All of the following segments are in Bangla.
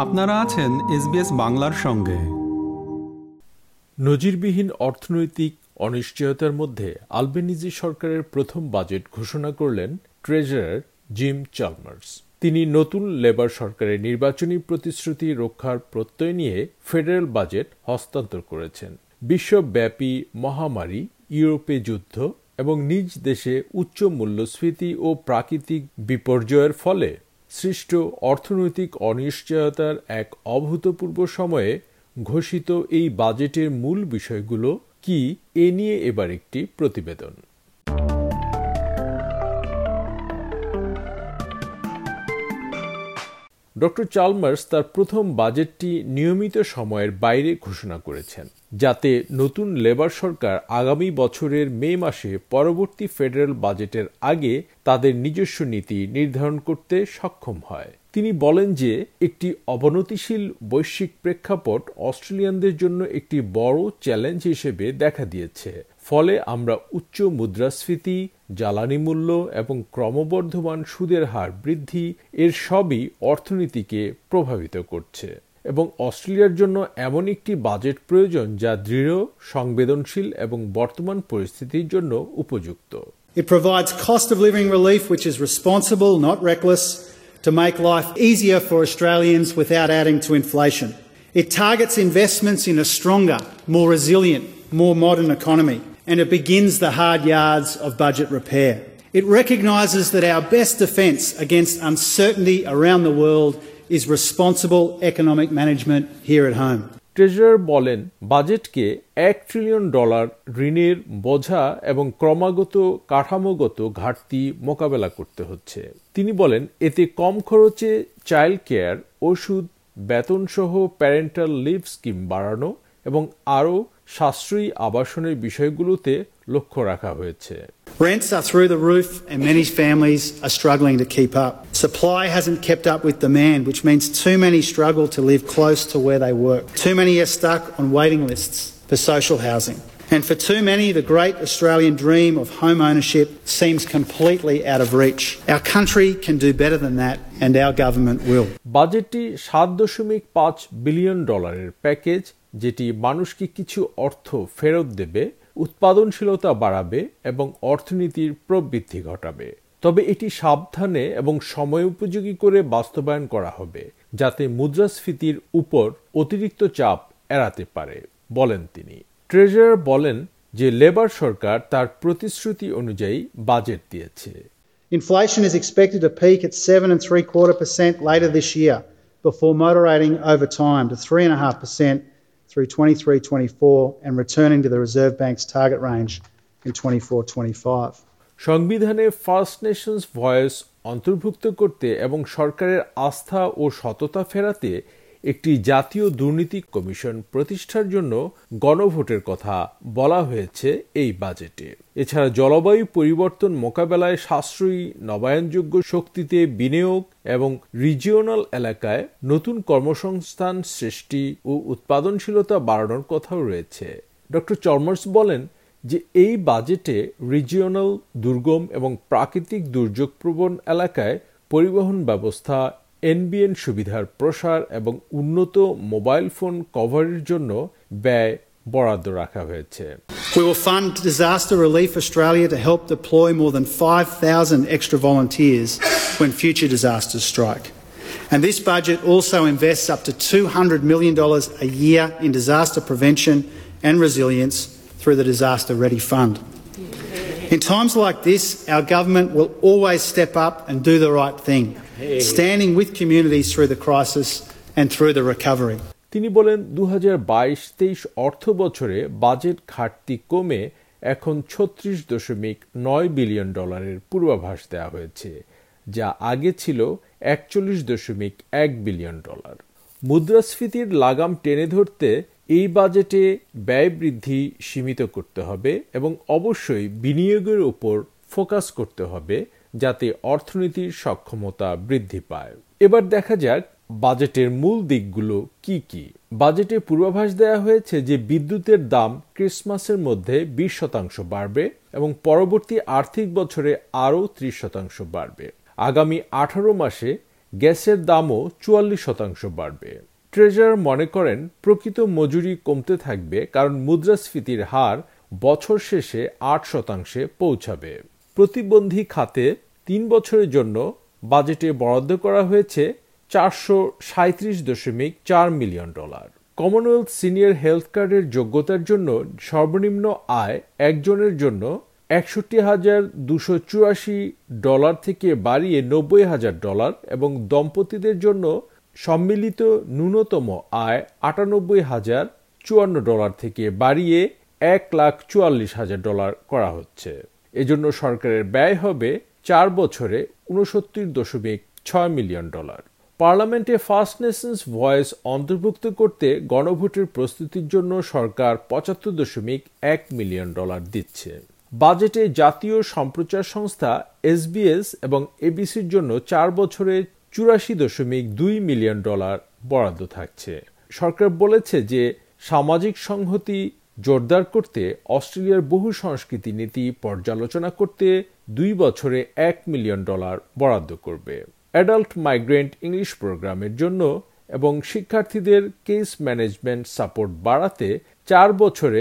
আপনারা আছেন এসবিএস বাংলার সঙ্গে। নজিরবিহীন অর্থনৈতিক অনিশ্চয়তার মধ্যে আলবেনিজি সরকারের প্রথম বাজেট ঘোষণা করলেন ট্রেজারার জিম চালমার্স। তিনি নতুন লেবার সরকারের নির্বাচনী প্রতিশ্রুতি রক্ষার প্রত্যয় নিয়ে ফেডারেল বাজেট হস্তান্তর করেছেন। বিশ্বব্যাপী মহামারী, ইউরোপে যুদ্ধ এবং নিজ দেশে উচ্চ মূল্যস্ফীতি ও প্রাকৃতিক বিপর্যয়ের ফলে সৃষ্ট অর্থনৈতিক অনিশ্চয়তার এক অভূতপূর্ব সময়ে ঘোষিত এই বাজেটের মূল বিষয়গুলো কি এ নিয়ে এবার একটি প্রতিবেদন। ডক্টর চালমার্স তার প্রথম বাজেটটি নিয়মিত সময়ের বাইরে ঘোষণা করেছেন। যাতে নতুন লেবার সরকার আগামী বছরের মে মাসে পরবর্তী ফেডারেল বাজেটের আগে তাদের নিজস্ব নীতি নির্ধারণ করতে সক্ষম হয়। তিনি বলেন যে, একটি অবনতিশীল বৈশ্বিক প্রেক্ষাপট অস্ট্রেলিয়ানদের জন্য একটি বড় চ্যালেঞ্জ হিসেবে দেখা দিয়েছে। ফলে আমরা উচ্চ মুদ্রাস্ফীতি, জ্বালানি মূল্য এবং ক্রমবর্ধমান সুদের হার বৃদ্ধি এর সবই অর্থনীতিকে প্রভাবিত করছে। এবং অস্ট্রেলিয়ার জন্য এমন একটি বাজেট প্রয়োজন যা দৃঢ় সংবেদনশীল এবং বর্তমান পরিস্থিতির জন্য উপযুক্ত It provides cost of living relief which is responsible, not reckless, to make life easier for Australians without adding to inflation. It targets investments in a stronger, more resilient, more modern economy, and it begins the hard yards of budget repair. It recognises that our best defence against uncertainty around the world is responsible economic management here at home. Treasurer বলেন, বাজেটকে এক ট্রিলিয়ন ডলার ঋণের বোঝা এবং ক্রমাগত কাঠামোগত ঘাটতি মোকাবেলা করতে হচ্ছে তিনি বলেন, এতে কম খরচে চাইল্ড কেয়ার ওষুধ, বেতনসহ প্যারেন্টাল লিভ স্কিম বাড়ানো এবং আরও সাশ্রয়ী আবাসনের বিষয়গুলোতে লক্ষ্য রাখা হয়েছে Rents are through the roof and many families are struggling to keep up. Supply hasn't kept up with demand, which means too many struggle to live close to where they work. Too many are stuck on waiting lists for social housing. And for too many, the great Australian dream of home ownership seems completely out of reach. Our country can do better than that, and our government will. বাজেটটি সাত দশমিক পাঁচ বিলিয়ন ডলারের প্যাকেজ যেটি মানুষকে কিছু অর্থ ফেরত দেবে উৎপাদনশীলতা বাড়াবে এবং অর্থনীতির প্রবৃদ্ধি ঘটাবে। তবে এটি সাবধানে এবং সময় উপযোগী করে বাস্তবায়ন করা হবে যাতে মুদ্রাস্ফীতির উপর অতিরিক্ত চাপ এড়াতে পারে বলেন তিনি। ট্রেজারার বলেন যে লেবার সরকার তার প্রতিশ্রুতি অনুযায়ী বাজেট দিয়েছে। Inflation is expected to peak at seven and three quarter percent later this year, before moderating over time to three and a half percent through 23-24 and returning to the Reserve Bank's target range in 24-25. সংবিধানে ফার্স্ট নেশনস ভয়েস অন্তর্ভুক্ত করতে এবং সরকারের আস্থা ও সততা ফেরাতে একটি জাতীয় দুর্নীতি কমিশন প্রতিষ্ঠার জন্য গণভোটের কথা বলা হয়েছে এই বাজেটে। এছাড়া জলবায়ু পরিবর্তন মোকাবেলায় সাশ্রয়ী নবায়নযোগ্য শক্তিতে বিনিয়োগ এবং রিজিওনাল এলাকায় নতুন কর্মসংস্থান সৃষ্টি ও উৎপাদনশীলতা বাড়ানোর কথাও রয়েছে। ডক্টর চর্মার্স বলেন যে এই বাজেটে রিজিওনাল, দুর্গম এবং প্রাকৃতিক দুর্যোগপ্রবণ এলাকায় পরিবহন ব্যবস্থা এনবিএন সুবিধার প্রসার এবং উন্নত মোবাইল ফোন কভারের জন্য ব্যয় বরাদ্দ রাখা হয়েছে We will fund Disaster Relief Australia to help deploy more than 5,000 extra volunteers when future disasters strike. And this budget also invests up to $200 million a year in disaster prevention and resilience through the Disaster Ready Fund. In times like this, our government will always step up and do the right thing, Standing with communities through the crisis and through the recovery. তিনি বলেন দু হাজার বাইশ তেইশ অর্থ বছরে বাজেট ঘাটতি কমে এখন ছত্রিশ দশমিক নয় বিলিয়ন ডলারের পূর্বাভাস দেওয়া হয়েছে যা আগে ছিল একচল্লিশ দশমিক এক বিলিয়ন ডলার মুদ্রাস্ফীতির লাগাম টেনে ধরতে এই বাজেটে ব্যয় বৃদ্ধি সীমিত করতে হবে এবং অবশ্যই বিনিয়োগের উপর ফোকাস করতে হবে যাতে অর্থনীতির সক্ষমতা বৃদ্ধি পায়। এবার দেখা যাক বাজেটের মূল দিকগুলো কি কি। বাজেটে পূর্বাভাস দেওয়া হয়েছে যে বিদ্যুতের দাম ক্রিসমাসের মধ্যে বিশ শতাংশ বাড়বে এবং পরবর্তী আর্থিক বছরে আরও ত্রিশ শতাংশ বাড়বে। আগামী আঠারো মাসে গ্যাসের দামও চুয়াল্লিশ শতাংশ বাড়বে। ট্রেজার মনে করেন, প্রকৃত মজুরি কমতে থাকবে কারণ মুদ্রাস্ফীতির হার বছর শেষে আট শতাংশে পৌঁছাবে। প্রতিবন্ধী খাতে তিন বছরের জন্য বাজেটে বরাদ্দ করা হয়েছে চারশো সাঁত্রিশ দশমিক চার million dollar. Commonwealth senior health কার্ডের যোগ্যতার জন্য সর্বনিম্ন আয় একজনের জন্য একষট্টি হাজার দুশো চুরাশি ডলার থেকে বাড়িয়ে নব্বই হাজার ডলার এবং দম্পতিদের জন্য সম্মিলিত ন্যূনতম আয় আটানব্বই হাজার চুয়ান্ন ডলার থেকে বাড়িয়ে এক লাখ চুয়াল্লিশ হাজার ডলার করা হচ্ছে। এজন্য সরকারের ব্যয় হবে চার বছরে উনসত্তর দশমিক ছয় মিলিয়ন ডলার। পার্লামেন্টে ফার্স্ট নেশনস ভয়েস অন্তর্ভুক্ত করতে গণভোটের প্রস্তুতির জন্য সরকার পঁচাত্তর দশমিক এক মিলিয়ন ডলার দিচ্ছে। বাজেটে জাতীয় সম্প্রচার সংস্থা এসবিএস এবং এবিসির জন্য চার বছরে চুরাশি দশমিক দুই মিলিয়ন ডলার বরাদ্দ থাকছে। সরকার বলেছে যে সামাজিক সংহতি জোরদার করতে অস্ট্রেলিয়ার বহু সংস্কৃতি নীতি পর্যালোচনা করতে দুই বছরে এক মিলিয়ন ডলার বরাদ্দ করবে। অ্যাডাল্ট মাইগ্রেন্ট ইংলিশ প্রোগ্রামের জন্য এবং শিক্ষার্থীদের কেস ম্যানেজমেন্ট সাপোর্ট বাড়াতে চার বছরে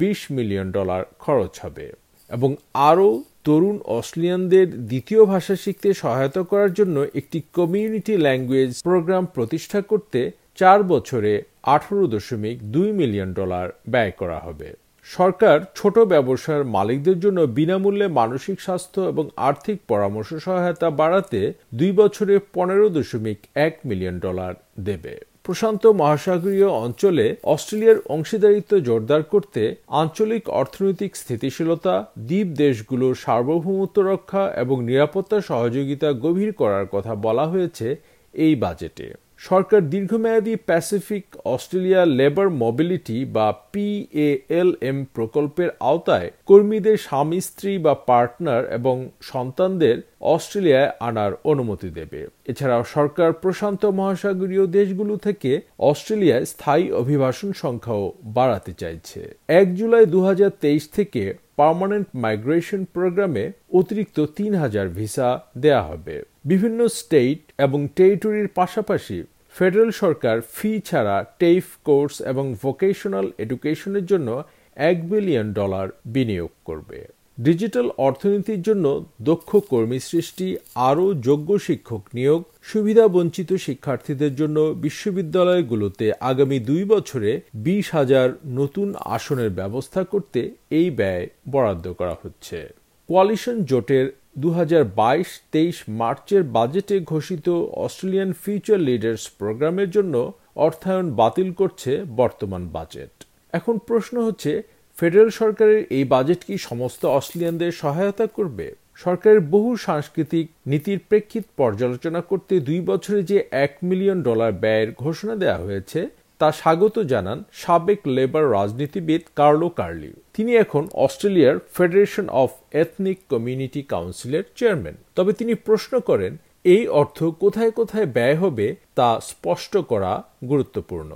বিশ মিলিয়ন ডলার খরচ হবে এবং আরও তরুণ অস্ট্রেলিয়ানদের দ্বিতীয় ভাষা শিখতে সহায়তা করার জন্য একটি কমিউনিটি ল্যাঙ্গুয়েজ প্রোগ্রাম প্রতিষ্ঠা করতে চার বছরে আঠারো দশমিক দুই মিলিয়ন ডলার ব্যয় করা হবে। সরকার ছোট ব্যবসার মালিকদের জন্য বিনামূল্যে মানসিক স্বাস্থ্য এবং আর্থিক পরামর্শ সহায়তা বাড়াতে দুই বছরে পনেরো দশমিক এক মিলিয়ন ডলার দেবে। প্রশান্ত মহাসাগরীয় অঞ্চলে অস্ট্রেলিয়ার অংশীদারিত্ব জোরদার করতে আঞ্চলিক অর্থনৈতিক স্থিতিশীলতা, দ্বীপ দেশগুলোর সার্বভৌমত্ব রক্ষা এবং নিরাপত্তা সহযোগিতা গভীর করার কথা বলা হয়েছে এই বাজেটে। সরকার দীর্ঘমেয়াদী প্যাসিফিক অস্ট্রেলিয়া লেবার মোবিলিটি বা পিএএলএম প্রকল্পের আওতায় কর্মীদের স্বামী, স্ত্রী বা পার্টনার এবং সন্তানদের অস্ট্রেলিয়ায় আনার অনুমতি দেবে। এছাড়াও সরকার প্রশান্ত মহাসাগরীয় দেশগুলো থেকে অস্ট্রেলিয়ায় স্থায়ী অভিবাসন সংখ্যাও বাড়াতে চাইছে। এক জুলাই দু হাজার তেইশ থেকে পার্মানেন্ট মাইগ্রেশন প্রোগ্রামে অতিরিক্ত তিন হাজার ভিসা দেয়া হবে। বিভিন্ন স্টেট এবং টেরিটরির পাশাপাশি ফেডারেল সরকার ফি ছাড়া টেইফ কোর্স এবং ভোকেশনাল এডুকেশনের জন্য এক বিলিয়ন ডলার বিনিয়োগ করবে। ডিজিটাল অর্থনীতির জন্য দক্ষ কর্মী সৃষ্টি আরও যোগ্য শিক্ষক নিয়োগ, সুবিধা বঞ্চিত শিক্ষার্থীদের জন্য বিশ্ববিদ্যালয়গুলোতে আগামী দুই বছরে বিশ হাজার নতুন আসনের ব্যবস্থা করতে এই ব্যয় বরাদ্দ করা হচ্ছে। কোয়ালিশন জোটের দু হাজার বাইশ তেইশ মার্চের বাজেটে ঘোষিত অস্ট্রেলিয়ান ফিউচার লিডার্স প্রোগ্রামের জন্য অর্থায়ন বাতিল করছে বর্তমান বাজেট। এখন প্রশ্ন হচ্ছে, ফেডারেল সরকারের এই বাজেট কি সমস্ত অস্ট্রেলিয়ানদের সহায়তা করবে? সরকারের বহু সাংস্কৃতিক নীতির প্রেক্ষিত পর্যালোচনা করতে দুই বছরে যে এক মিলিয়ন ডলার ব্যয়ের ঘোষণা দেওয়া হয়েছে তা স্বাগত জানান সাবেক লেবার রাজনীতিবিদ কার্লো কার্লি তিনি এখন অস্ট্রেলিয়ার ফেডারেশন অফ এথনিক কমিউনিটি কাউন্সিলের চেয়ারম্যান তবে তিনি প্রশ্ন করেন এই অর্থ কোথায় কোথায় ব্যয় হবে তা স্পষ্ট করা গুরুত্বপূর্ণ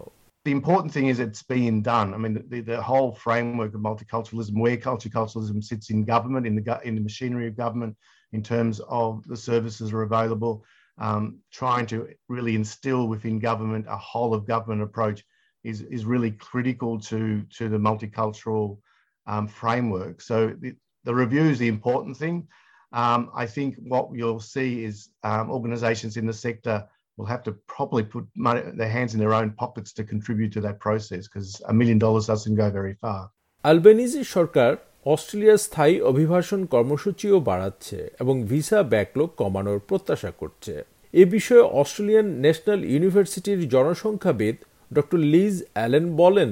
the important thing is it's being done. I mean, the, the whole framework of multiculturalism, where multiculturalism sits in government, in the in the machinery of government, in terms of the services are available, um, trying to really instill within government a whole of government approach is, is really critical to, to the multicultural um, framework. So the, the, review is the important thing. Um, I think what you'll see is um, organisations in the sector will have to probably put money, their hands in their own pockets to contribute to that process because a million dollars doesn't go very far. Albanese সরকার অস্ট্রেলিয়ার স্থায়ী অভিবাসন কর্মসূচিও বাড়াচ্ছে এবং ভিসা ব্যাকলগ কমানোর প্রত্যাশা করছে। এ বিষয়ে অস্ট্রেলিয়ান ন্যাশনাল ইউনিভার্সিটির জনসংখ্যাবিদ ডক্টর লিজ অ্যালেন বলেন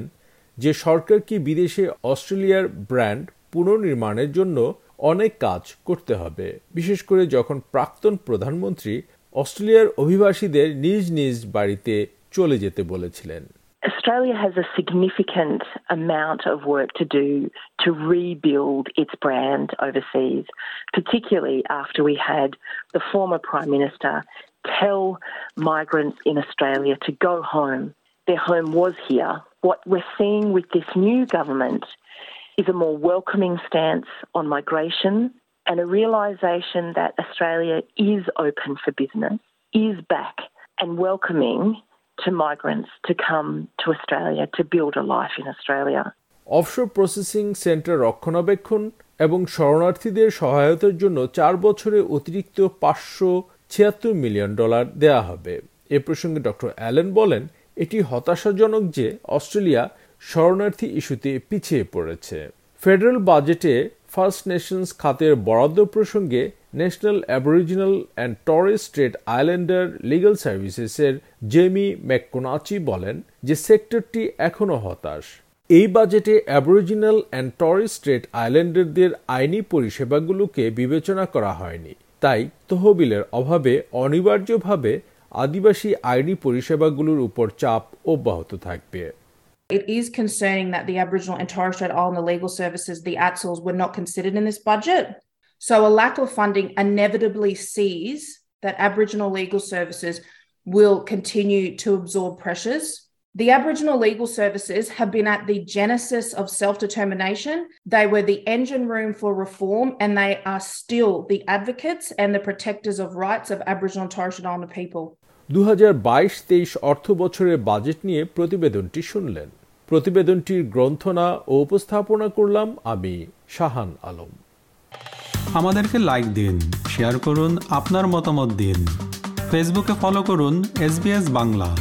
যে সরকার কি বিদেশে অস্ট্রেলিয়ার ব্র্যান্ড পুনর্নির্মাণের জন্য অনেক কাজ করতে হবে। বিশেষ করে যখন প্রাক্তন প্রধানমন্ত্রী অস্ট্রেলিয়ার অভিবাসীদের নিজ নিজ বাড়িতে চলে যেতে বলেছিলেন। Australia has a significant amount of work to do to rebuild its brand overseas, particularly after we had the former Prime Minister tell migrants in Australia to go home. Their home was here. What we're seeing with this new government is a more welcoming stance on migration and a realisation that Australia is open for business is back and welcoming to migrants to come to Australia, to build a life in Australia. Offshore processing centre রক্ষণাবেক্ষণ এবং শরণার্থীদের সহায়তার জন্য চার বছরে অতিরিক্ত পাঁচশো ছিয়াত্তর মিলিয়ন ডলার দেয়া হবে এ প্রসঙ্গে ডক্টর অ্যালেন বলেন, এটি হতাশাজনক যে অস্ট্রেলিয়া শরণার্থী ইস্যুতে পিছিয়ে পড়েছে ফেডারেল বাজেটে ফার্স্ট নেশনস খাতের বরাদ্দ প্রসঙ্গে National Aboriginal and Torres Strait Islander Legal সার্ভিসেসের Jamie ম্যাককোনাচি বলেন যে সেক্টরটি এখনও হতাশ। এই বাজেটে অ্যাবরিজিনাল অ্যান্ড টরেস স্ট্রেট আইল্যান্ডারদের আইনি পরিষেবাগুলোকে বিবেচনা করা হয়নি। তাই তহবিলের অভাবে অনিবার্যভাবে আদিবাসী আইনি পরিষেবাগুলোর উপর চাপ অব্যাহত থাকবে। It is concerning that the Aboriginal and Torres Strait Islander legal services, the ATSLs, were not considered in this budget. So a lack of funding inevitably sees that Aboriginal legal services will continue to absorb pressures. The Aboriginal legal services have been at the genesis of self determination. They were the engine room for reform, and they are still the advocates and the protectors of rights of Aboriginal and Torres Strait Islander people. দু হাজার বাইশ তেইশ অর্থ বছরের বাজেট নিয়ে প্রতিবেদনটি শুনলেন প্রতিবেদনটির গ্রন্থনা ও উপস্থাপনা করলাম আমি শাহান আলম। আমাদেরকে লাইক দিন শেয়ার করুন, আপনার মতামত দিন। ফেসবুকে ফলো করুন এস বাংলা